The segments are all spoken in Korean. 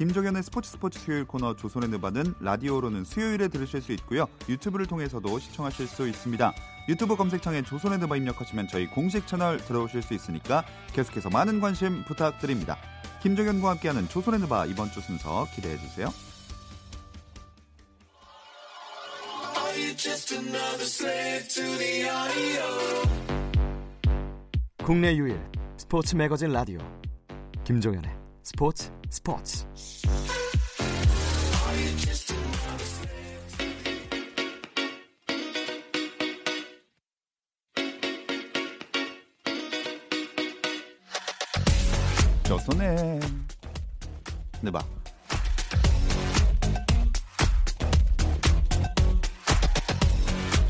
김종현의 스포츠 스포츠 수요일 코너 조선의 느바는 라디오로는 수요일에 들으실 수 있고요. 유튜브를 통해서도 시청하실 수 있습니다. 유튜브 검색창에 조선의 느바 입력하시면 저희 공식 채널 들어오실 수 있으니까 계속해서 많은 관심 부탁드립니다. 김종현과 함께하는 조선의 느바 이번 주 순서 기대해 주세요. 국내 유일 스포츠 매거진 라디오 김종현의 스포츠 스포츠. 조선의 느바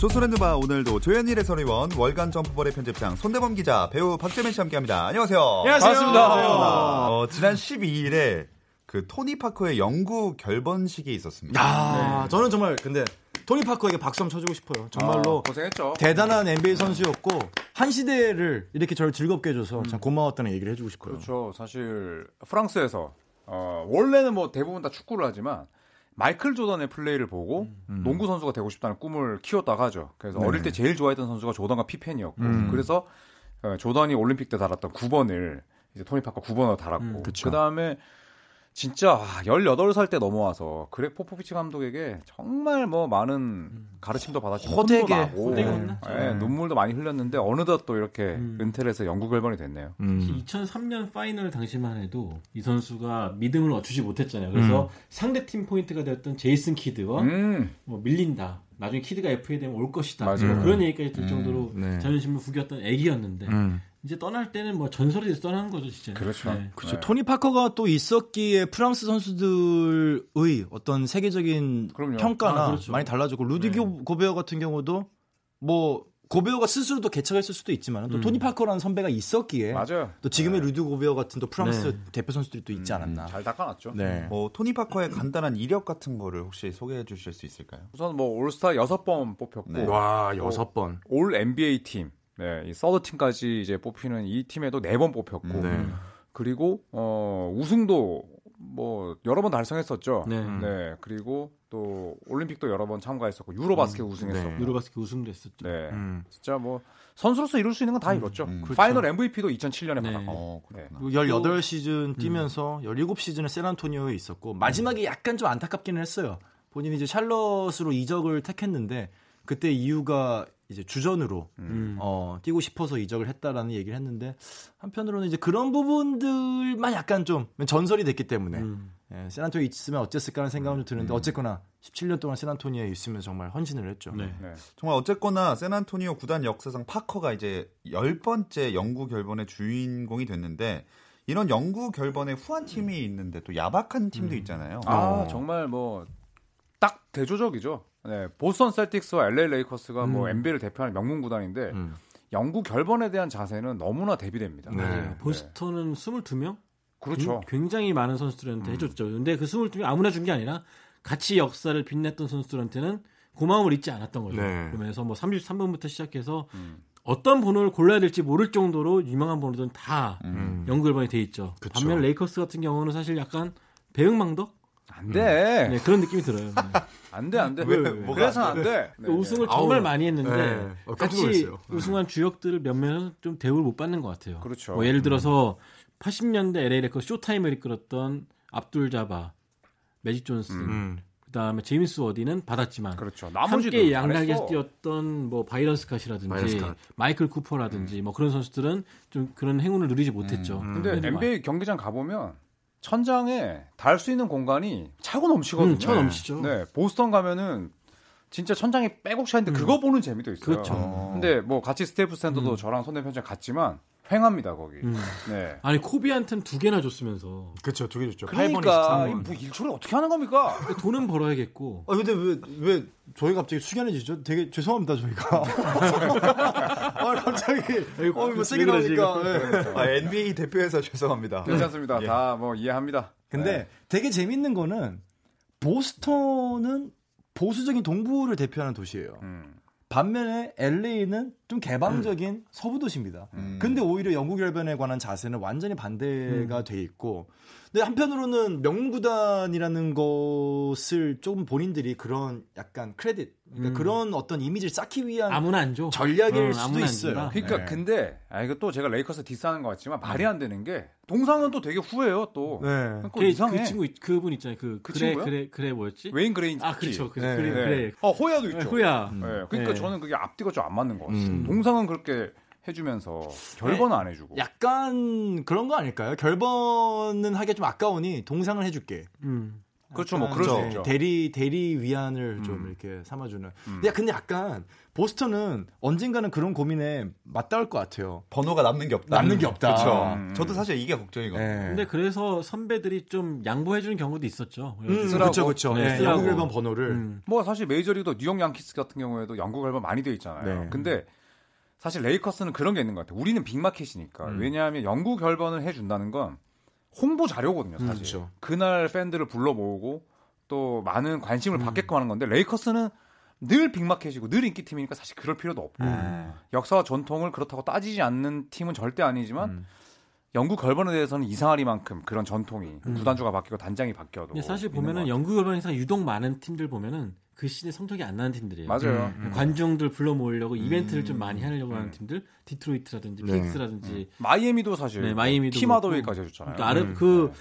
조선의 느바 오늘도 조현일 해설위원 월간 점프볼의 편집장 손대범 기자 배우 박재민 씨 함께합니다. 안녕하세요. 반갑습니다. 어, 지난 12일에 그 토니 파커의 영구 결번식이 있었습니다. 아, 저는 정말 근데 토니 파커에게 박수 한번 쳐주고 싶어요. 정말로 아, 고생했죠. 대단한 NBA 선수였고 한 시대를 이렇게 저를 즐겁게 해줘서 참 고마웠다는 얘기를 해주고 싶고요. 그렇죠. 사실 프랑스에서 어, 원래는 뭐 대부분 다 축구를 하지만 마이클 조던의 플레이를 보고 농구 선수가 되고 싶다는 꿈을 키웠다고 하죠. 그래서 어릴 때 제일 좋아했던 선수가 조던과 피펜이었고 그래서 어, 조던이 올림픽 때 달았던 9번을 이제 토니 파커 9번으로 달았고 그쵸. 그 다음에 진짜 아, 18살 때 넘어와서 그렉 포포비치 감독에게 정말 뭐 많은 가르침도 받았지만 호되게. 예, 눈물도 많이 흘렸는데 어느덧 또 이렇게 음. 은퇴를 해서 영구 결번이 됐네요. 음. 2003년 final 당시만 해도 이 선수가 믿음을 주지 못했잖아요. 그래서 상대 팀 point guard였던 제이슨 키드와 음. 뭐 밀린다. 나중에 키드가 FA 되면 올 것이다. 맞아요. 뭐 그런 얘기까지 들 정도로 네. 자존심을 구겼던 얘기였는데 음. 이제 떠날 때는 뭐 전설이 돼서 떠나는 거죠, 진짜. 그렇죠. 네. 그렇죠. 네. 토니 파커가 또 있었기에 프랑스 선수들의 어떤 세계적인 그럼요. 평가나 아, 그렇죠. 많이 달라졌고 루디 고 고베어 같은 경우도 뭐 고베어가 스스로도 개척을 했을 수도 있지만 또 토니 파커라는 선배가 있었기에 맞아요. 또 지금의 루디 고베어 같은 또 프랑스 네. 대표 선수들이 또 있지 않았나. 잘 닦아놨죠. 네. 뭐 토니 파커의 간단한 이력 같은 거를 혹시 소개해 주실 수 있을까요? 우선 뭐 올스타 여섯 번 뽑혔고 네. 와 여섯 번. 올 NBA 팀, 네, 이 서드 팀까지 이제 뽑히는 이 팀에도 네 번 뽑혔고 네. 그리고 어 우승도 뭐 여러 번 달성했었죠. 네. 네, 그리고 또 올림픽도 여러 번 참가했었고 유로바스켓 우승했었고. 네. 유로바스켓 우승도 했었죠. 네. 음. 진짜 뭐 선수로서 이룰 수 있는 건 다 이뤘죠. 음. final MVP도 2007년에 네. 받았고. 어, 그렇구나. 그리고 18 시즌 뛰면서 17 시즌을 샌안토니오에 있었고 마지막에 약간 좀 안타깝기는 했어요. 본인이 이제 샬럿으로 이적을 택했는데 그때 이유가 이제 주전으로 음. 어, 뛰고 싶어서 이적을 했다라는 얘기를 했는데 한편으로는 이제 그런 부분들만 약간 좀 전설이 됐기 때문에 음. 예, 샌안토니오에 있으면 어땠을까 하는 생각은 좀 드는데 어쨌거나 17년 동안 샌안토니오에 있으면 정말 헌신을 했죠. 네. 네. 정말 어쨌거나 샌안토니오 구단 역사상 파커가 이제 열 번째 영구 결번의 주인공이 됐는데 이런 영구 결번에 후한 팀이 있는데 또 야박한 팀도 있잖아요. 아, 어. 정말 뭐 딱 대조적이죠. 네, 보스턴 셀틱스와 LA 레이커스가 뭐 NBA를 대표하는 명문 구단인데 음. 영구 결번에 대한 자세는 너무나 대비됩니다. 네. 맞아요. 보스턴은 22명? 그렇죠. 굉장히 많은 선수들한테 해줬죠. 근데 그 22명 아무나 준 게 아니라 같이 역사를 빛냈던 선수들한테는 고마움을 잊지 않았던 거죠. 네. 그러면서 뭐 33번부터 시작해서 음. 어떤 번호를 골라야 될지 모를 정도로 유명한 번호들은 다 음. 영구결번이 돼 있죠. 그쵸. 반면 레이커스 같은 경우는 사실 약간 배응망덕 안 돼. 네, 그런 느낌이 들어요. 네. 안 돼, 안 돼. 왜, 왜, 뭐가 그래서 안 돼. 그 우승을 정말 아우. 많이 했는데 네. 어, 같이 놀랐어요. 우승한 주역들을 몇몇은 좀 대우를 못 받는 것 같아요. 그렇죠. 뭐 예를 들어서 80년대 LA 레이커스 showtime을 이끌었던 압둘 자바, 매직 존슨, 음. 그다음에 제임스 워디는 받았지만 그렇죠. 함께 양락에서 잘했어. 뛰었던 뭐 바이런 스캇이라든지 바이런스. 마이클 쿠퍼라든지 뭐 그런 선수들은 좀 그런 행운을 누리지 못했죠. 근데 그래도 NBA 경기장 가 보면 천장에 달 수 있는 공간이 차고 넘치거든요. 음, 차고 넘치죠. 네, 보스턴 가면은 진짜 천장이 빼곡 차는데 그거 보는 재미도 있어요. 그렇죠. 어. 근데 뭐 같이 스테이플스 센터도 저랑 손대범 편집장 갔지만 횡합니다 거기. 음. 네. 아니 코비한테는 두 개나 줬으면서 그렇죠. 두 개 줬죠. 그러니까 8번, 뭐 일초를 어떻게 하는 겁니까? 돈은 벌어야겠고 아 근데 왜 왜 저희 갑자기 숙연해지죠? 되게 죄송합니다 저희가. 아 갑자기 어뭐 세게 나오니까. 예. 아, NBA 대표해서 죄송합니다. 괜찮습니다. 예. 다뭐 이해합니다. 근데 네. 되게 재밌는 거는 보스턴은 보수적인 동부를 대표하는 도시예요. 음. 반면에 LA는 좀 개방적인 서부 도시입니다. 음. 근데 오히려 영국 열변에 관한 자세는 완전히 반대가 돼 있고, 근데 한편으로는 명구단이라는 것을 조금 본인들이 그런 약간 크레딧, 그러니까 음. 그런 어떤 이미지를 쌓기 위한 아무나 안 줘. 전략일 응, 수도 있어요. 그러니까 네. 근데 아 이거 또 제가 레이커스 디스하는 것 같지만 말이 안 되는 게 동상은 또 되게 후해요 또. 네. 그러니까 그, 이상해. 그 친구 그분 있잖아요. 그, 그 그래 친구요? 그래 그래 뭐였지? 웨인 그레인 아 그렇죠. 그, 네. 그래 네. 그래. 어 호야도 있죠. 후야. 네. 그러니까 네. 저는 그게 앞뒤가 좀 안 맞는 것 같아요. 음. 동상은 그렇게 해주면서 결번은 안 해주고. 약간 그런 거 아닐까요? 결번은 하기 좀 아까우니 동상을 해줄게. 음. 그렇죠, 뭐 그럴 수 네, 있죠. 대리 대리 위안을 좀 음. 이렇게 삼아주는. 음. 근데, 근데 약간 보스턴은 언젠가는 그런 고민에 맞닿을 것 같아요. 번호가 남는 게 없다. 남는 게 없다. 그렇죠. 음. 저도 사실 이게 걱정이거든요. 네. 근데 그래서 선배들이 좀 양보해주는 경우도 있었죠. 음? 그렇죠, 그렇죠. 네, 네, 쓰라고. 영국 일번 번호를. 음. 뭐 사실 메이저리그도 뉴욕 양키스 같은 경우에도 영국 앨범 많이 돼 있잖아요. 네. 근데 사실 레이커스는 그런 게 있는 것 같아요. 우리는 big market이니까. 음. 왜냐하면 영구 결번을 해준다는 건 홍보 자료거든요, 사실. 그렇죠. 그날 팬들을 불러 모으고 또 많은 관심을 음. 받게끔 하는 건데 레이커스는 늘 big market이고 늘 인기팀이니까 사실 그럴 필요도 없고 음. 역사와 전통을 그렇다고 따지지 않는 팀은 절대 아니지만 음. 영구 결번에 대해서는 이상하리만큼 그런 전통이 구단주가 바뀌고 단장이 바뀌어도 사실 보면은. 영구 결번에서 유독 많은 팀들 보면은 그 시즌에 성적이 안 나는 팀들이에요. 맞아요. 음. 관중들 불러 모으려고 이벤트를 좀 많이 하려고 하는 음. 팀들, 디트로이트라든지 네. 닉스라든지 마이애미도 사실 네, 마이애미도 팀 하더웨이까지 해줬잖아요. 그러니까 아르 음. 그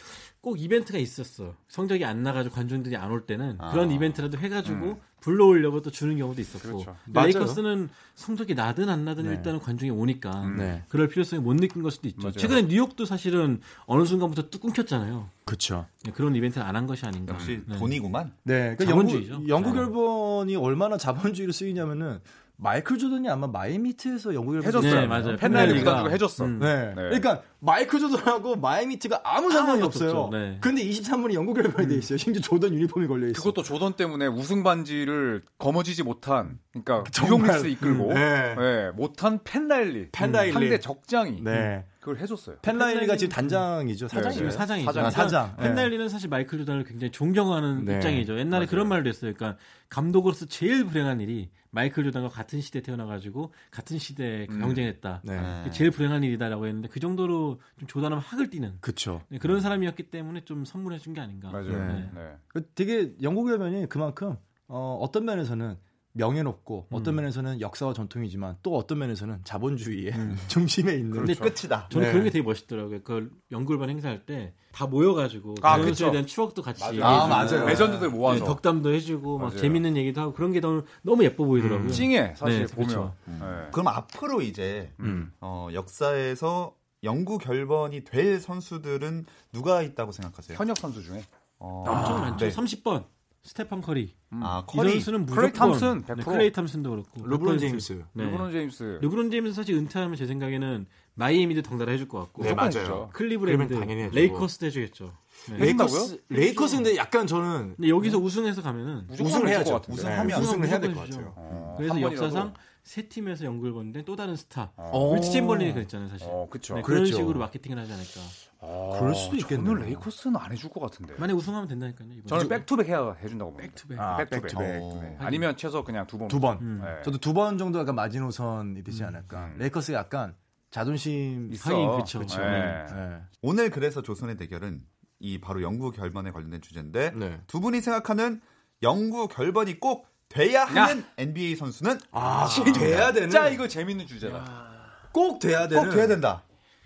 꼭 이벤트가 있었어. 성적이 안 나가지고 관중들이 안 올 때는 아. 그런 이벤트라도 해가지고 음. 불러오려고 또 주는 경우도 있었고. 그렇죠. 레이커스는 성적이 나든 안 나든 네. 일단은 관중이 오니까 음. 네. 그럴 필요성이 못 느낀 걸 수도 있죠. 맞아요. 최근에 뉴욕도 사실은 어느 순간부터 뚝 끊겼잖아요. 그렇죠. 네, 그런 이벤트를 안 한 것이 아닌가. 역시 네. 돈이구만. 네. 그 자본주의죠. 영구, 영구 네. 결번이 얼마나 자본주의로 쓰이냐면은 마이클 조던이 아마 마이애미 히트에서 영구 결번 해줬어요. 네, 맞아요. 팻 라일리 팻 라일리가. 구단주가 해줬어. 음. 네. 네. 그러니까 마이클 조던하고 마이애미 히트가 아무 상관이 없어요. 네. 근데 23번이 영구 결번이 돼 있어요. 심지어 조던 유니폼이 걸려 있어요. 그것도 조던 때문에 우승 반지를 거머쥐지 못한 그러니까. 뉴욕닉스 이끌고 네. 네, 못한 펜라일리 펜라일리. 상대 적장이 네. 그걸 해줬어요. 펜라일리가 펜라일리- 지금 단장이죠. 사장이에요. 지금 사장이죠. 사장. 아, 사장. 네. 펜날리는 사실 마이클 조던을 굉장히 존경하는 네. 입장이죠. 옛날에 그런 말도 했어요. 그러니까 감독으로서 제일 불행한 일이 마이클 조던과 같은 시대에 태어나가지고 같은 시대에 음. 경쟁했다. 네. 그게 제일 불행한 일이다라고 했는데 그 정도로 좀 조던하면 학을 띠는 그쵸. 네, 그런 사람이었기 때문에 좀 선물해 준 게 아닌가. 맞아요. 네. 네. 그 되게 영국 열변이 그만큼 어, 어떤 면에서는 명예롭고 어떤 면에서는 역사와 전통이지만 또 어떤 면에서는 자본주의의 중심에 있는 근데 끝이다. 저는 네. 그런 게 되게 멋있더라고요. 그 연구일반 행사할 때 다 모여가지고 아, 그 그쵸. 연주에 대한 추억도 같이 맞아요. 아, 맞아요. 레전드들 모아서 네, 덕담도 해주고 막 맞아요. 재밌는 얘기도 하고 그런 게 너무, 너무 예뻐 보이더라고요. 찡해 사실 네, 보면. 그렇죠. 네. 그럼 앞으로 이제 음. 어, 역사에서 영구 결번이 될 선수들은 누가 있다고 생각하세요? 현역 선수 중에 어, 엄청 많죠. 네. 30번 스테판 커리. 아, 이 커리. 선수는 무조건 클레이 탐슨, 네, 100%. 클레이 탐슨도 그렇고 르브론 100% 제임스. 네. 르브론 제임스 르브론 제임스 사실 은퇴하면 제 생각에는 마이애미도 덩달아 해줄 것 같고 네, 맞아요. 클리브랜드. 레이커스도 해주겠죠. 네. 레이커스 레이커스 근데 약간 저는 근데 여기서 우승해서 가면은 우승을 해야죠. 우승하면 네, 우승을 해야 될 것 같아요. 어, 그래서 역사상 세 팀에서 영구 결번 된 또 다른 스타. 어. 위치 챔버린이 그랬잖아요, 사실. 어, 그쵸. 네, 그런 그랬죠. 식으로 마케팅을 하지 않을까. 아, 그럴 수도 있겠네요. 저는 레이커스는 안 해줄 것 같은데. 만약 우승하면 된다니까요. 이번 저는 back-to-back 해야 해준다고 봅니다. back-to-back. 아, back-to-back. back-to-back. 어. 네. 아니면 최소 그냥 두 번. 두 번. 음. 네. 저도 두 번 정도 약간 마지노선이 되지 않을까. 음. 레이커스가 약간 자존심 있어. 하긴 그쵸. 그쵸. 네. 네. 오늘 그래서 조선의 대결은 이 바로 영구 결번에 관련된 주제인데 네. 두 분이 생각하는 영구 결번이 꼭 돼야 하는 NBA 선수는 아, 돼야 되는. 진짜 이거 재밌는 주제다. 꼭 돼야 되는. 꼭 돼야 된다.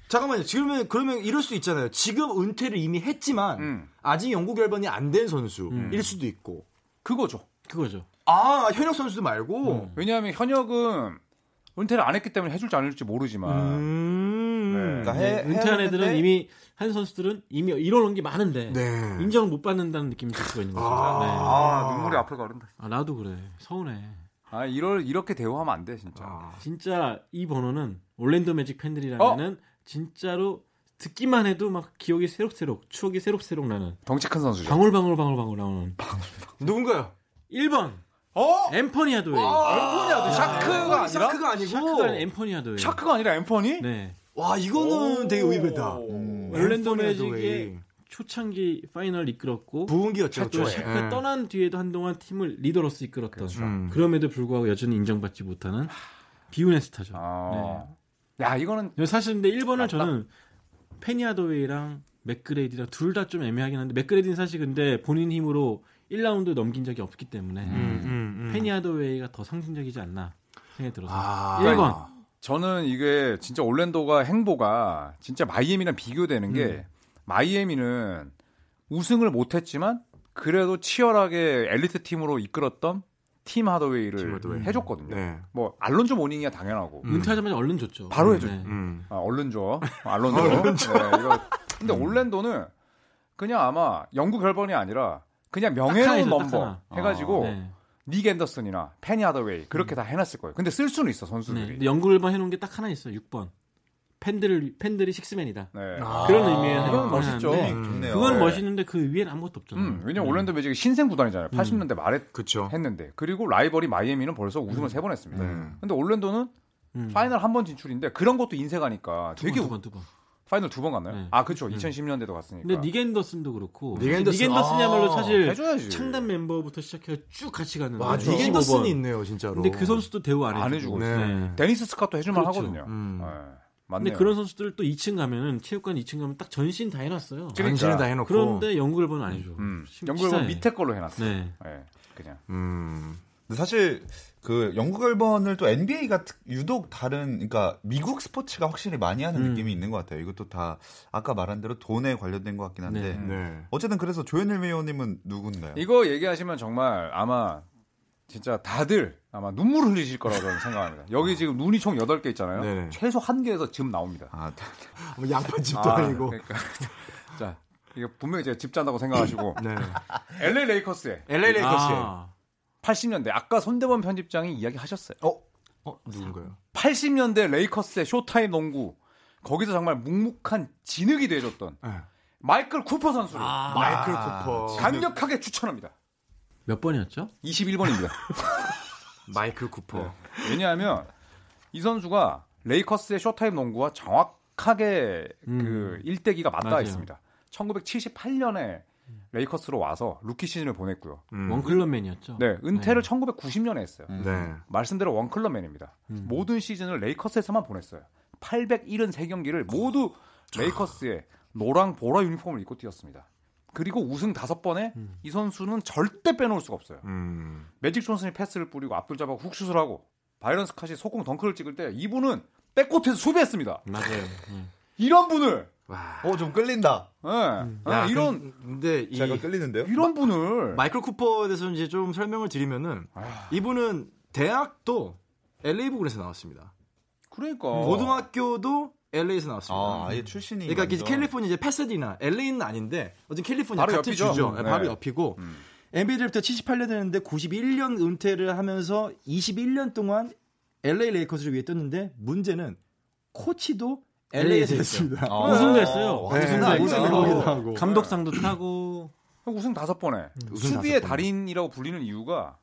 잠깐만요. 지금은 그러면 이럴 수 있잖아요. 지금 은퇴를 이미 했지만 음. 아직 영국 결번이 안 된 선수일 음. 수도 있고. 그거죠. 그거죠. 아 현역 선수도 말고. 왜냐하면 현역은 은퇴를 안 했기 때문에 해줄지 안 해줄지 모르지만 음. 네. 그러니까 해, 은퇴한 애들은 이미 한 선수들은 이미 이뤄놓은 게 많은데 네. 인정을 못 받는다는 느낌이 들 수가 있는 거죠. 네. 아 눈물이 앞을 가린다. 아 나도 그래. 서운해. 아 이럴 이렇게 대우하면 안 돼 진짜. 진짜 이 번호는 올랜도 매직 팬들이라면은 진짜로 듣기만 해도 막 기억이 새록새록 추억이 새록새록 나는 덩치 큰 선수죠. 방울방울방울방울 나오는 누군가요? 1번 어? 앤퍼니 하더웨이 앤퍼니 하더 샤크가 아니라 샤크가 아니고 샤크가 아니라 앤퍼니 하더웨이 샤크가 아니라 앤퍼니? 네 와 이거는 되게 의외다. 음. 올랜도 앤퍼니 매직의. 초창기 final 이끌었고 부흥기였죠. 또? 샤크가 예. 떠난 뒤에도 한동안 팀을 리더로서 이끌었던 음. 그럼에도 불구하고 여전히 인정받지 못하는 비운의 스타죠. 아. 야 이거는 네. 사실 근데 1번을 맞다. 저는 페니 하더웨이랑 맥그레이디랑 둘 다 좀 애매하긴 한데 맥그레이디는 사실 근데 본인 힘으로 1라운드 넘긴 적이 없기 때문에 음, 음, 음. 페니 하더웨이가 더 상징적이지 않나 생각이 들어서 아, 1번 저는 이게 진짜 올랜도가 행보가 진짜 마이애미랑 비교되는 게 음. 마이애미는 우승을 못했지만 그래도 치열하게 엘리트 팀으로 이끌었던 팀 하더웨이를 팀 하더웨이. 해줬거든요. 네. 뭐 알론조 모닝이야 당연하고 음. 은퇴하자마자 얼른 줬죠. 바로 해줬죠. 네. 음. 아, 얼른 줘. 알론조. 네, 이거. 근데 올랜도는 그냥 아마 영구 결번이 아니라 그냥 딱 명예로운 넘버. 해가지고 네. 닉 앤더슨이나 페니 하더웨이 그렇게 다 해놨을 거예요. 근데 쓸 수는 있어 네. 선수들이. 근데 영구 결번 해놓은 게 딱 하나 있어요. 6번. 팬들을 팬들이 식스맨이다. 네. 아. 그런 의미의 그건 멋있죠. 음. 좋네요. 그건 네. 멋있는데 그 위에는 아무것도 없잖아요. 음, 왜냐면 올랜도 매직이 신생 구단이잖아요. 80년대 말에 그쵸. 했는데 그리고 라이벌이 마이애미는 벌써 우승을 세 번 했습니다. 네. 근데 올랜도는 음. final 한 번 진출인데 그런 것도 인색하니까 두 되게 번, 두 번, 두 번. final 두 번 갔나요? 네. 아 그렇죠. 2010년대도 갔으니까. 근데 닉 앤더슨도 그렇고 닉 앤더슨. 닉 앤더슨이야말로 아, 사실 해줘야지. 창단 멤버부터 시작해서 쭉 같이 거죠. 닉 15번. 앤더슨이 있네요, 진짜로. 근데 그 선수도 대우 안 해주고, 안 해주고 있어요. 네. 데니스 스캇도 해줄만 그렇죠. 하거든요. 음. 네, 근데 맞네요. 그런 선수들 또 2층 가면은 체육관 2층 가면 딱 전신 다 해놨어요. 그러니까. 전신을 다 해놓고. 그런데 연구를 번은 안 해줘. 음, 심- 연구를 치사해. 밑에 걸로 해놨어. 요 네. 그냥. 음. 근데 사실 그 영국 결번을 또 NBA가 유독 다른 그러니까 미국 스포츠가 확실히 많이 하는 음. 느낌이 있는 것 같아요. 이것도 다 아까 말한 대로 돈에 관련된 것 같긴 한데 네. 네. 어쨌든 그래서 조현일 위원님은 누군가요? 이거 얘기하시면 정말 아마 진짜 다들 아마 눈물 흘리실 거라고 저는 생각합니다. 여기 지금 눈이 총 8개 있잖아요. 네네. 최소 한 개에서 지금 나옵니다. 아, 뭐 양파집도 아, 아, 니고 그러니까. 자, 이게 분명히 제가 집 잔다고 생각하시고 네. LA 레이커스에 LA 레이커스에. 아, 80년대 아까 손대범 편집장이 이야기하셨어요. 어? 어, 누군가요? 80년대 레이커스의 쇼타임 농구 거기서 정말 묵묵한 진흙이 돼줬던 네. 마이클 쿠퍼 선수를 아. 마이클 아, 쿠퍼. 강력하게 추천합니다. 몇 번이었죠? 21번입니다. 마이클 쿠퍼. 네. 왜냐하면 이 선수가 레이커스의 Showtime 농구와 정확하게 음. 그 일대기가 맞닿아 맞아요. 있습니다. 1978년에 레이커스로 와서 루키 시즌을 보냈고요. 음. one club man이었죠. 네, 은퇴를 1990년에 했어요. 음. 네. 말씀대로 one club man입니다. 음. 모든 시즌을 레이커스에서만 보냈어요. 873경기를 모두 레이커스의 노랑 보라 유니폼을 입고 뛰었습니다. 그리고 우승 다섯 번에 음. 이 선수는 절대 빼놓을 수가 없어요. 음. 매직 존슨이 패스를 뿌리고 압둘자바 훅슛을 하고 바이런 스캇이 속공 덩크를 찍을 때 이분은 백코트에서 수비했습니다. 맞아요. 네. 이런 분을 와. 어, 좀 끌린다. 예, 음. 예, 야, 이런 근데 이 제가 끌리는데요? 이런 분을 마이클 쿠퍼에 대해서 이제 좀 설명을 드리면은 아, 이분은 대학도 LA 부근에서 나왔습니다. 그러니까 고등학교도 LA에서 나왔습니다. 아, 아예 출신이 그러니까 완전- 캘리포니아 이제 패서디나 LA는 아닌데 어쨌든 캘리포니아 바로 같은 옆이죠. 주죠. 네. 바로 옆이고 음. NBA 드래프트 78년 되는데 91년 은퇴를 하면서 21년 동안 LA 레이커스를 위해 떴는데 문제는 코치도 LA에서 LA 에서 했습니다. 아. 우승도 했어요. 네, 우승도 네, 우승도 하기도 하고. 감독상도 타고 우승 다섯 번에 우승 수비의 다섯. 달인이라고 불리는 이유가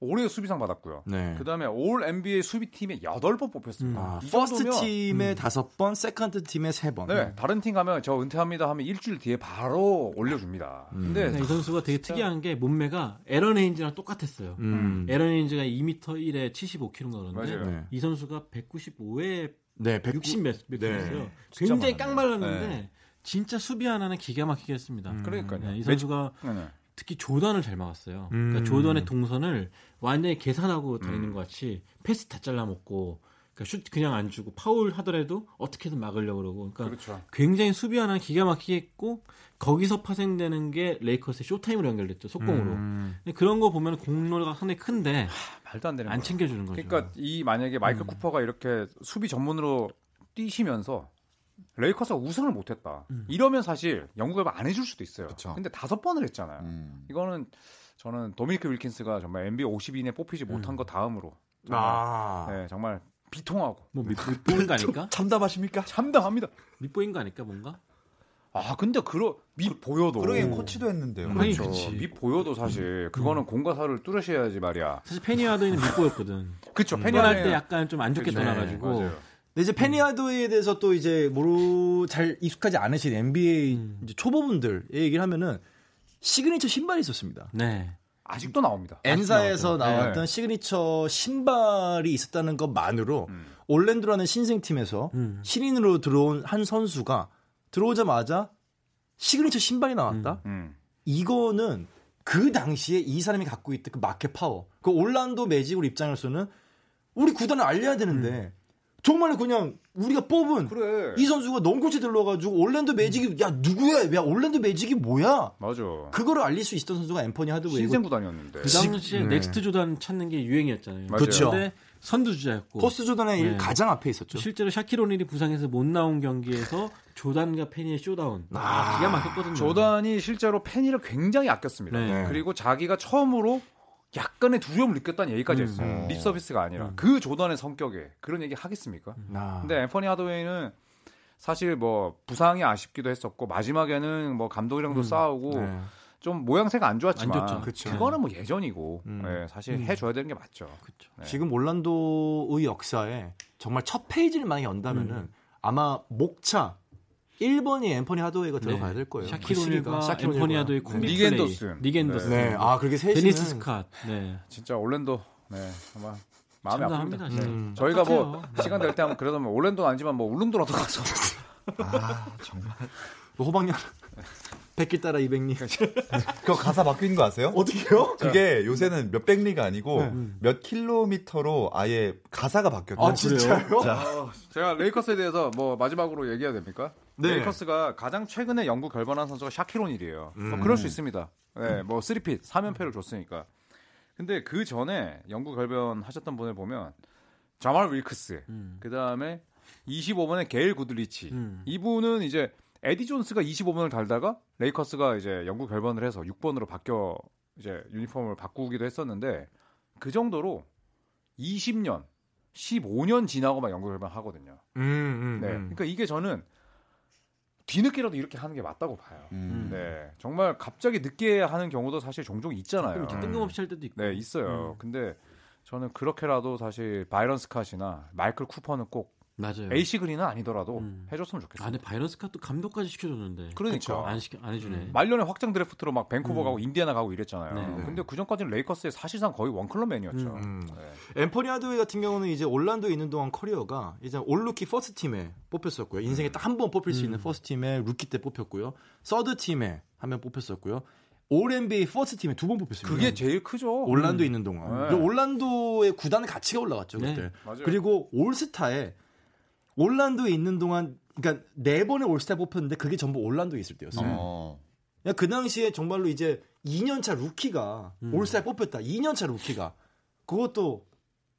올해 수비상 받았고요. 네. 그다음에 All NBA 수비팀에 여덟 번 뽑혔습니다. 아, 이 first 정도면 팀에 다섯 번, second 팀에 세 번. 네, 다른 팀 가면 저 은퇴합니다 하면 일주일 뒤에 바로 올려줍니다. 음. 근데 이 선수가 되게 특이한 게 몸매가 에런 헤인즈랑 똑같았어요. 음. 에런 헤인즈가 2m 1에 75kg인가 그런데. 네. 이 선수가 195에 네, 100, 60 몇, 몇 네. 킬로였어요. 진짜 굉장히 많았네요. 깡말랐는데 네. 진짜 수비 하나는 기가 막히게 했습니다. 음. 그러니까요. 네, 이 선수가 네, 네. 특히 조던을 잘 막았어요. 음. 그러니까 조던의 동선을 완전히 계산하고 다니는 음. 것 같이 패스 다 잘라먹고 그러니까 슛 그냥 안 주고 파울 하더라도 어떻게든 막으려고 그러고 그러니까 그렇죠. 굉장히 수비 하나 기가 막히게 했고 거기서 파생되는 게 레이커스의 Showtime으로 연결됐죠 속공으로 음. 그런 거 보면 공로가 상당히 큰데 말도 안 되는 안 거예요. 챙겨주는 거죠 그러니까 이 만약에 마이클 음. 쿠퍼가 이렇게 수비 전문으로 뛰시면서 레이커스가 우승을 못했다. 음. 이러면 사실 영국을 안 해줄 수도 있어요. 그쵸. 근데 다섯 번을 했잖아요. 음. 이거는 저는 도미니크 윌킨스가 정말 NBA 50인에 뽑히지 못한 것 다음으로 정말, 아. 네, 정말 비통하고 뭐 밑, 아닐까? 참담하십니까? 참담합니다. 밑보인 거 아닐까 뭔가? 아 근데 그러 밑 보여도 그러긴 코치도 했는데요. 아니, 그렇죠. 그치. 밑 보여도 사실 그거는 공과 사를 뚫으셔야지 말이야. 사실 페니하드는 밑 보였거든. 그쵸. 떠날 페니아는 때 약간 좀 안 좋게 그쵸. 떠나가지고 맞아요. 근데 이제 페니 하더웨이에 대해서 또 이제 모르 잘 익숙하지 않으신 NBA 음. 이제 초보분들의 얘기를 하면은 시그니처 신발이 있었습니다. 네. 아직도 나옵니다. 엔사에서 나왔던 네. 시그니처 신발이 있었다는 것만으로 음. 올랜도라는 신생팀에서 음. 신인으로 들어온 한 선수가 들어오자마자 시그니처 신발이 나왔다. 음. 이거는 그 당시에 이 사람이 갖고 있던 그 market power. 그 올랜도 매직으로 입장에서는 우리 구단을 알려야 되는데 정말 그냥 우리가 뽑은 그래. 이 선수가 넌코치 들러가지고 올랜도 매직이 야 누구야? 야 올랜도 매직이 뭐야? 맞아. 그거를 알릴 수 있었던 선수가 앰퍼니 하드웨이고 신생 구단이었는데. 그 당시에 네. next 조단 찾는 게 유행이었잖아요. 근데 선두 주자였고 post 조던의 일 네. 가장 앞에 있었죠. 실제로 샤킬 오닐이 부상해서 못 나온 경기에서 조단과 페니의 showdown 아, 기가 막혔거든요. 조단이 실제로 페니를 굉장히 아꼈습니다. 네. 그리고 자기가 처음으로 약간의 두려움을 느꼈다는 얘기까지 했어요. 음. 립 서비스가 아니라 그 조단의 성격에 그런 얘기 하겠습니까? 아. 근데 앰퍼니 하드웨이는 사실 뭐 부상이 아쉽기도 했었고 마지막에는 뭐 감독이랑도 싸우고 네. 좀 모양새가 안 좋았지만 안. 그거는 뭐 예전이고 음. 예, 사실 해줘야 되는 게 맞죠. 네. 지금 올란도의 역사에 정말 첫 페이지를 만약에 연다면은 음. 아마 목차 1번이 앰퍼니 하드웨이가 들어가야 네. 될 거예요. 그 샤킬 앰퍼니 오닐과. 하드의 콤비. 앤더슨. 닉 앤더슨. 네, 아 그렇게 셋이는 데니스 스캇. 네. 진짜 올랜도 네 정말 마음이. 아픕니다. 진짜. 음. 저희가 뭐 똑같아요. 시간 될 때 하면 그래도 뭐 올랜도는 아니지만 뭐 울릉도라도 가서 아 정말. 그 호박년 뱃길 따라 200리. 그거 가사 바뀐 거 아세요? 어떻게요? 그게 요새는 몇 백 리가 아니고 네. 몇 킬로미터로 아예 가사가 바뀌었대요. 아 진짜요? 자, 제가 레이커스에 대해서 뭐 마지막으로 얘기해야 됩니까? 네. 레이커스가 가장 최근에 영구 결번한 선수가 샤킬 오닐이에요. 뭐 음. 그럴 수 있습니다. 네, 뭐 3핏 3연패를 줬으니까. 근데 그 전에 영구 결변하셨던 분을 보면 자말 윌크스, 음. 그 다음에 25번에 게일 구들리치. 음. 이분은 이제 에디 존스가 25번을 달다가 레이커스가 이제 영구 결번을 해서 6번으로 바뀌어 이제 유니폼을 바꾸기도 했었는데 그 정도로 20년, 15년 지나고 막 영구 결번 하거든요. 음, 음, 네. 음. 그러니까 이게 저는 뒤늦게라도 이렇게 하는 게 맞다고 봐요. 음. 네. 정말 갑자기 늦게 하는 경우도 사실 종종 있잖아요. 좀 이렇게 뜬금없이 할 때도 있고. 네, 있어요. 음. 근데 저는 그렇게라도 사실 바이런 스캇이나 마이클 쿠퍼는 꼭 맞아요. AC 그린은 아니더라도 음. 해줬으면 아, 좋겠어요. 근데 바이런 스캇도 감독까지 시켜줬는데. 그러니까. 안 시켜 안 해주네. 음. 말년에 확장 드래프트로 막 밴쿠버 음. 가고 인디애나 가고 이랬잖아요. 네. 근데 그 전까지는 레이커스의 사실상 거의 one club man이었죠. 음. 네. 앰퍼니 하드웨이 같은 경우는 이제 올란도에 있는 동안 커리어가 이제 All-Rookie First 팀에 뽑혔었고요. 인생에 딱 한 번 뽑힐 수 있는 First 팀에 루키 때 뽑혔고요. Third 팀에 한 번 뽑혔었고요. All NBA First 팀에 두 번 뽑혔습니다. 그게 제일 크죠. 올란도에 있는 동안. 네. 올란도의 구단의 가치가 올라갔죠 네. 그때. 맞아요. 그리고 올스타에 올란도에 있는 동안 그러니까 네 번의 올스타 뽑혔는데 그게 전부 올란도에 있을 때였어요. 어. 그 당시에 정말로 이제 2년차 루키가 음. 올스타에 뽑혔다. 2년차 루키가 그것도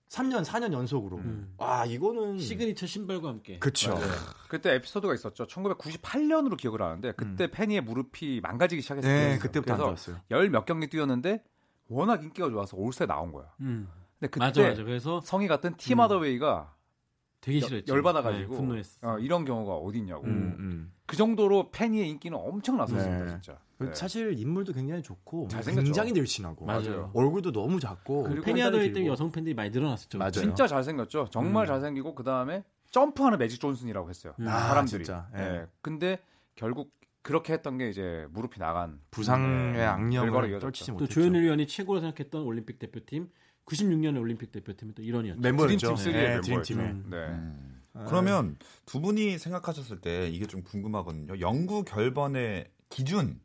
3년 4년 연속으로. 음. 와 이거는 시그니처 신발과 함께. 그쵸. 그때 에피소드가 있었죠. 1998년으로 기억을 하는데 그때 페니의 무릎이 망가지기 시작했어요. 음. 네, 그때부터 안 그래서 좋았어요. 열 몇 경기 뛰었는데 워낙 인기가 좋아서 올스타에 나온 거야. 음. 근데 그때 맞아 맞아. 그래서 성이 같은 팀 하더웨이가 되게 싫어했죠. 열받아가지고 네, 분노했어. 어, 이런 경우가 어딨냐고. 음, 음. 그 정도로 페니의 인기는 엄청 났었습니다, 네. 진짜. 네. 사실 인물도 굉장히 좋고 잘생겼죠. 굉장히 늘씬하고 맞아요. 얼굴도 너무 작고 팔다리 때문에. 여성 팬들이 많이 늘어났었죠. 맞아요. 진짜 잘생겼죠. 정말 음. 잘생기고 그 다음에 점프하는 매직 존슨이라고 했어요. 음. 아, 사람들이. 진짜. 예. 예. 근데 결국 그렇게 했던 게 이제 무릎이 나간 부상의 네. 악령을. 떨치지 또 못했죠. 조현일 위원이 최고로 생각했던 올림픽 대표팀 96년의 올림픽 대표팀이 또 일원이었죠. 멤버였죠. 드림팀 쓰리의 네, 멤버였죠. 드림팀에. 음. 네. 음. 그러면 두 분이 생각하셨을 때 이게 좀 궁금하거든요. 영구 결번의 기준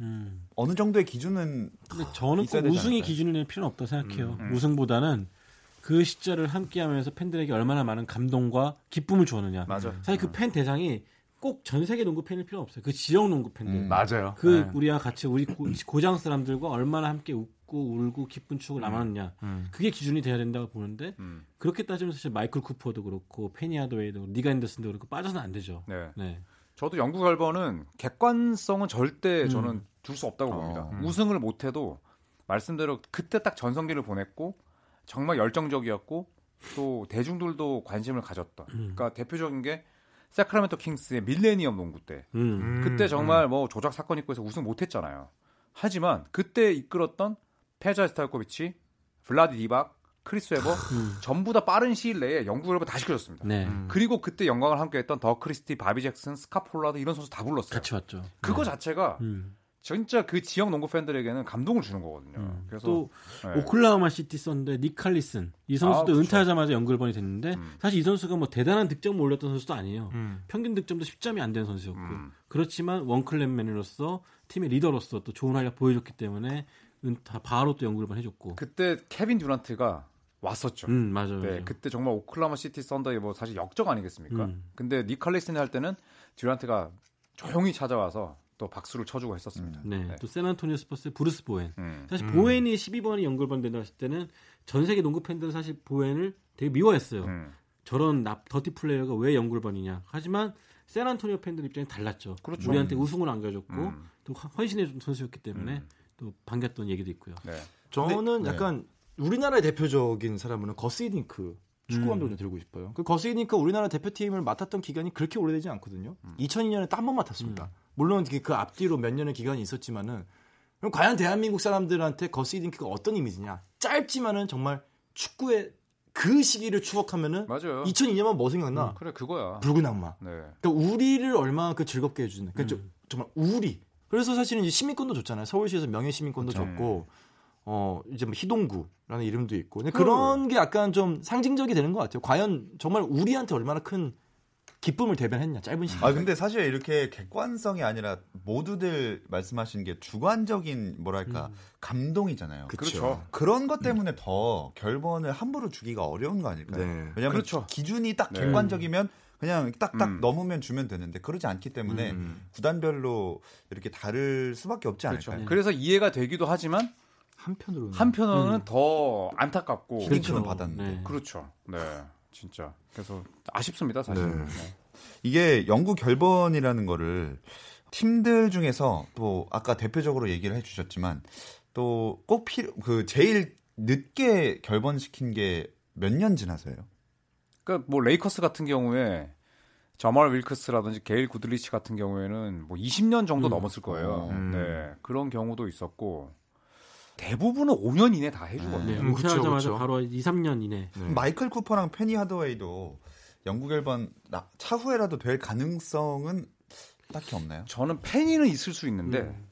음. 어느 정도의 기준은 근데 저는 꼭 않을까요? 기준이 될 필요는 없다고 생각해요. 음, 음. 우승보다는 그 시절을 함께하면서 팬들에게 얼마나 많은 감동과 기쁨을 주었느냐. 맞아. 사실 그 팬 대상이 꼭 전 세계 농구 팬일 필요 없어요. 그 지역 농구 팬들. 음, 맞아요. 그 네. 우리와 같이 우리 고, 고장 사람들과 얼마나 함께 웃고 울고 기쁜 추억을 남았느냐. 음. 그게 기준이 돼야 된다고 보는데 음. 그렇게 따지면 사실 마이클 쿠퍼도 그렇고 페니 하드웨이도 니가 앤더슨도 그렇고 빠져서는 안 되죠. 네. 네. 저도 영구 결번은 객관성은 절대 음. 저는 둘수 없다고 어, 봅니다. 음. 우승을 못해도 말씀대로 그때 딱 전성기를 보냈고 정말 열정적이었고 또 대중들도 관심을 가졌던. 음. 그러니까 대표적인 게 세크라멘토 킹스의 밀레니엄 농구 때. 음. 그때 정말 뭐 조작 사건 있고 해서 우승 못했잖아요. 하지만 그때 이끌었던 페자 스탈코비치, 블라디 디박, 크리스 웨버 음. 전부 다 빠른 시일 내에 영국 을 다시 시켜줬습니다. 네. 그리고 그때 영광을 함께했던 더그 크리스티, 바비 잭슨, 스캇 폴라드 이런 선수 다 불렀어요. 같이 왔죠. 그거 네. 자체가 음. 진짜 그 지역 농구 팬들에게는 감동을 주는 거거든요. 음. 그래서 또 네. 오클라호마 시티 썬더 닉 칼리슨 이 선수도 아. 은퇴하자마자 영구 결번이 됐는데 음. 사실 이 선수가 뭐 대단한 득점을 올렸던 선수도 아니에요. 음. 평균 득점도 10점이 안 되는 선수였고 음. 그렇지만 one club man으로서 팀의 리더로서 또 좋은 활약 보여줬기 때문에 은퇴 바로 또 영구 결번 해줬고. 그때 케빈 듀란트가 왔었죠. 음 맞아요. 네, 맞아요. 그때 정말 오클라호마 시티 썬더의 뭐 사실 역적 아니겠습니까? 음. 근데 닉 칼리슨이 할 때는 듀란트가 조용히 찾아와서 또 박수를 쳐주고 했었습니다. 네, 네. 또 샌안토니오 스퍼스의 브루스 보엔. 음. 사실 보엔이 12번이 영구 결번 된다 했을 때는 전 세계 농구 팬들은 사실 보엔을 되게 미워했어요. 음. 저런 납 dirty player가 왜 영구 결번이냐. 하지만 샌안토니오 팬들 입장이 달랐죠. 그렇죠. 우리한테 우승을 안겨줬고 음. 또 헌신해준 선수였기 때문에 음. 또 반겼던 얘기도 있고요. 네. 저는 네. 약간 우리나라의 대표적인 사람은 거스 히딩크 축구 감독을 들고 싶어요. 그 거스 히딩크 우리나라 대표팀을 맡았던 기간이 그렇게 오래되지 않거든요. 2002년에 딱 한 번 맡았습니다. 물론 그- 그 앞뒤로 몇 년의 기간이 있었지만은 그럼 과연 대한민국 사람들한테 거스 이딩크가 어떤 이미지냐? 짧지만은 정말 축구의 그 시기를 추억하면은 맞아요. 2002년만 뭐 생각나? 음, 그래 그거야. 붉은 악마. 네. 그러니까 우리를 얼마나 그 즐겁게 해주는. 그러니까 음. 저- 정말 우리. 그래서 사실은 이제 시민권도 줬잖아요. 서울시에서 명예 시민권도 그쵸. 줬고, 어 이제 뭐 희동구라는 이름도 있고. 근데 그- 그런 게 약간 좀 상징적이 되는 것 같아요. 과연 정말 우리한테 얼마나 큰 기쁨을 대변했냐 짧은 시간. 아 근데 사실 이렇게 객관성이 아니라 모두들 말씀하신 게 주관적인 뭐랄까 감동이잖아요. 그렇죠. 그런 것 때문에 더 결번을 함부로 주기가 어려운 거 아닐까요? 네. 왜냐하면 그렇죠. 기준이 딱 네. 객관적이면 그냥 딱딱 음. 넘으면 주면 되는데 그러지 않기 때문에 음. 구단별로 이렇게 다를 수밖에 없지 그렇죠. 않을까요? 그래서 이해가 되기도 하지만 한편으로는 한편으로는 더 안타깝고 히딩크는 받았는데. 네. 그렇죠. 네. 진짜. 그래서 아쉽습니다, 사실. 네. 네. 이게 영구 결번이라는 거를 팀들 중에서 또 아까 대표적으로 얘기를 해주셨지만 또 꼭 필요 그 제일 늦게 결번시킨 게 몇 년 지나서요? 그러니까 뭐 레이커스 같은 경우에 저말 윌크스라든지 게일 구들리치 같은 경우에는 뭐 20년 정도 음. 넘었을 거예요. 음. 네. 그런 경우도 있었고 대부분은 5년 이내 다 해주거든요. 네, 음, 그쵸, 은퇴하자마자 그쵸. 바로 2, 3년 이내. 네. 마이클 쿠퍼랑 페니 하드웨이도 결번 나- 차후에라도 될 가능성은 딱히 없나요? 저는 팬이는 있을 수 있는데 음.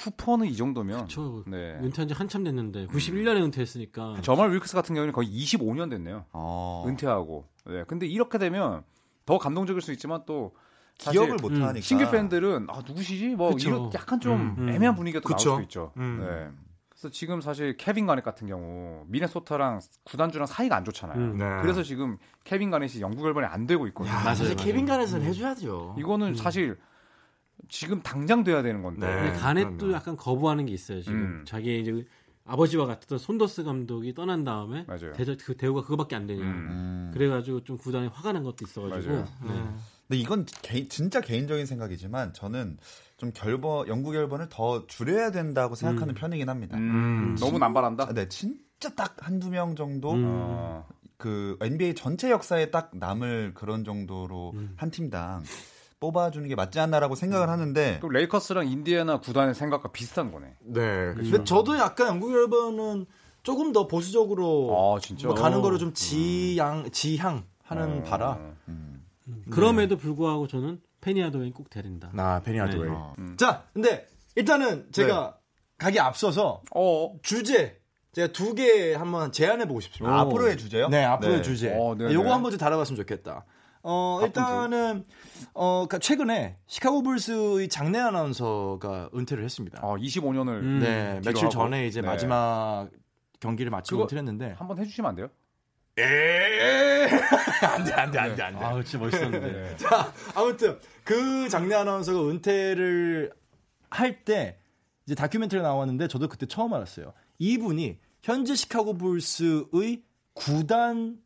쿠퍼는 이 정도면 저 네. 은퇴한 지 한참 됐는데 91년에 은퇴했으니까 저말 윌크스 같은 경우는 거의 25년 됐네요. 어, 은퇴하고. 네. 근데 이렇게 되면 더 감동적일 수 있지만 또 기억을 못 음, 하니까 싱글 팬들은 아 누구시지? 뭐 그쵸. 이런 약간 좀 음. 애매한 분위기가 또 나올 그쵸. 수도 있죠. 음. 네. 그래서 지금 사실 케빈 가넷 같은 경우 미네소타랑 구단주랑 사이가 안 좋잖아요. 음. 네. 그래서 지금 케빈 가넷이 영구 결번이 안 되고 있거든요. 야, 맞아요, 사실 맞아요. 케빈 가넷은 해줘야죠. 이거는 사실 지금 당장 돼야 되는 건데. 네. 그럼요. 약간 거부하는 게 있어요. 지금 음. 자기 이제 아버지와 같았던 손더스 감독이 떠난 다음에. 대저 그 대우가 그거밖에 안 되냐. 음. 음. 그래가지고 좀 구단이 화가 난 것도 있어가지고. 네. 근데 이건 개- 진짜 개인적인 생각이지만 저는 좀 결번 영구 결번을 더 줄여야 된다고 생각하는 음. 편이긴 합니다. 음, 너무 남발한다. 아, 네, 진짜 딱 한두 명 정도 음. 어, 그 NBA 전체 역사에 딱 남을 그런 정도로 음. 한 팀당 뽑아주는 게 맞지 않나라고 생각을 하는데 또 레이커스랑 인디애나 구단의 생각과 비슷한 거네. 네. 근데 저도 약간 영국 열번은 조금 더 보수적으로 아 진짜. 뭐 가는 거를 좀 지향 지향 하는 어. 바라. 음, 그럼에도 불구하고 저는 페니아도엔 꼭 데린다. 나 페니 하드웨이. 네. 어. 자, 근데 일단은 제가 가기 앞서서 어. 주제 제가 두 개 한번 제안해 보고 싶습니다. 아, 앞으로의 주제요? 네, 앞으로의 네. 주제. 어, 네, 요거 네. 한번 좀 다뤄봤으면 좋겠다. 어, 일단은 어, 그러니까 최근에 시카고 불스의 장내 아나운서가 은퇴를 했습니다. 아 25년을 음. 네, 며칠 뒤로 전에 하고. 이제 네. 마지막 경기를 마치고 그거- 은퇴를 했는데 한번 해주시면 안 돼요? 에 안돼 안돼 안돼 안돼. 아, 진짜 멋있었는데. 네. 자, 아무튼 그 장내 아나운서가 은퇴를 할 때 이제 다큐멘터리가 나왔는데 저도 그때 처음 알았어요. 이분이 현재 시카고 불스의 구단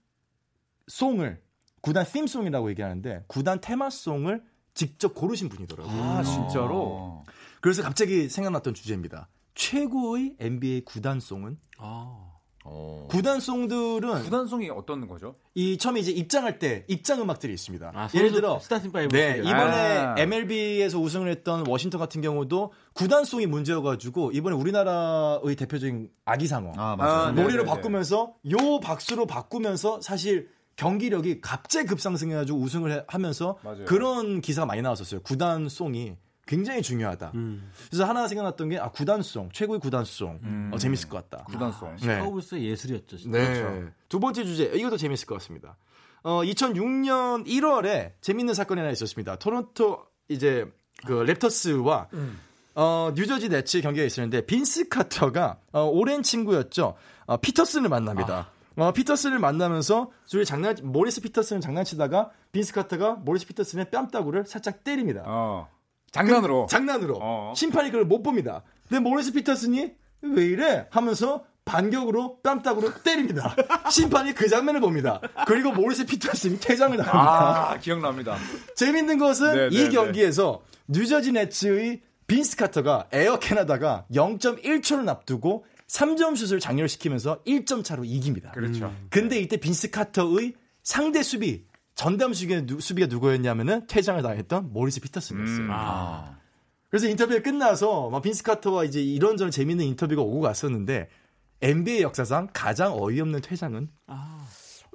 송을 구단 팀송이라고 얘기하는데 구단 테마송을 직접 고르신 분이더라고요. 아 진짜로. 어. 그래서 갑자기 생각났던 주제입니다. 최고의 NBA 구단송은 아. 어. 구단송들은 구단송이 어떤 거죠? 이 처음에 이제 입장할 때 입장 음악들이 있습니다. 아, 예를 들어 starting five. 네. 이번에 아. MLB에서 우승을 했던 워싱턴 같은 경우도 구단송이 문제여 가지고 이번에 우리나라의 대표적인 아기상어 아, 맞아요. 아, 네. 노래로 네네네. 바꾸면서 요 박수로 바꾸면서 사실 경기력이 갑자기 급상승해가지고 우승을 해- 하면서 맞아요. 그런 기사가 많이 나왔었어요. 구단송이 굉장히 중요하다. 음. 그래서 하나 생각났던 게 아 구단송 최고의 구단송 어, 재밌을 것 같다. 구단송. 네. 시카고 불스의 예술이었죠. 진짜. 네. 두 번째 주제 이것도 재밌을 것 같습니다. 어, 2006년 1월에 재밌는 사건이 하나 있었습니다. 토론토 이제 그 랩터스와 어, 뉴저지 네츠 경기가 있었는데 빈스 카터가 어, 오랜 친구였죠. 어, 피터슨을 만납니다. 어, 피터슨을 만나면서 둘이 장난 모리스 피터슨을 장난치다가 빈스 카터가 모리스 피터슨의 뺨따구를 살짝 때립니다. 어. 장난으로. 장난으로 어. 심판이 그걸 못 봅니다. 근데 모리스 피터슨이 왜 이래 하면서 반격으로 뺨따구로 때립니다. 심판이 그 장면을 봅니다. 그리고 모리스 피터슨이 퇴장을 당합니다. 아, 기억납니다. 재밌는 것은 네, 이 네, 경기에서 뉴저지 네츠의 빈스 카터가 에어 캐나다가 0.1초를 앞두고 3점 슛을 작렬시키면서 1점 차로 이깁니다. 그렇죠. 근데 이때 빈스 카터의 상대 수비 전담 수비가, 누, 누구였냐면은 퇴장을 당했던 모리스 피터슨이었어요. 음. 아. 그래서 인터뷰가 끝나서 막 빈스 카터와 이제 이런저런 재밌는 인터뷰가 오고 갔었는데 NBA 역사상 가장 어이없는 퇴장은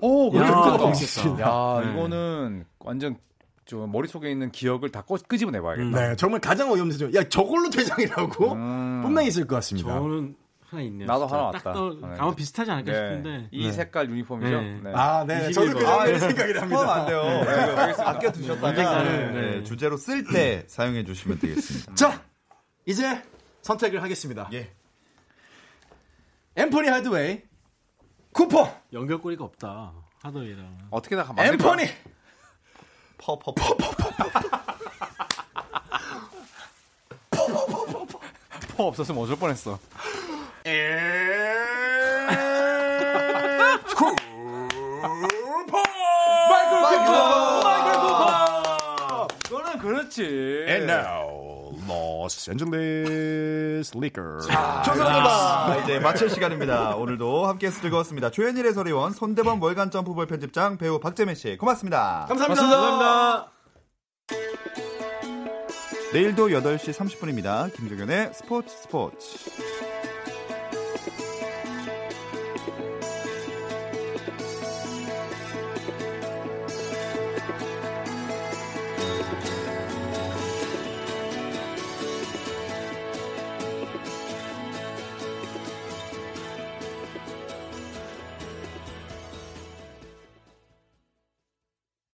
오, 야, 그렇구나. 멋있다. 야, 네. 이거는 완전 저 머릿속에 있는 기억을 다 꺼, 끄집어내봐야겠다. 네 정말 가장 어이없는 퇴장. 야 저걸로 퇴장이라고 음. 분명히 있을 것 같습니다. 저는 하나 있네요. 나도 진짜. 하나 왔다. 딱 떠, 네. 아마 비슷하지 않을까 네. 싶은데. 이 네. 색깔 유니폼이죠? 네. 네. 아, 네. 21번. 저도 그 아, 장면이 생각이 납니다. 포함 안 돼요. 네, 아껴 두셨다가 네, 네. 주제로 쓸 때 사용해 주시면 되겠습니다. 자, 이제 선택을 하겠습니다. 예. 엠포니 하드웨이, 쿠퍼, 연결고리가 없다. 하더웨이랑. 어떻게 다 만들 엠포니, 퍼퍼퍼. 퍼 없었으면 어쩔 뻔했어. 그거는 그렇지. And now, Los Angeles Lakers. 조선음악 이제 마칠 시간입니다. 오늘도 함께해서 즐거웠습니다. 조현일 해설위원, 손대범 월간 점프볼 편집장, 배우 박재민 씨, 고맙습니다. 감사합니다. 감사합니다. 내일도 8시 30분입니다. 김종현의 스포츠 스포츠.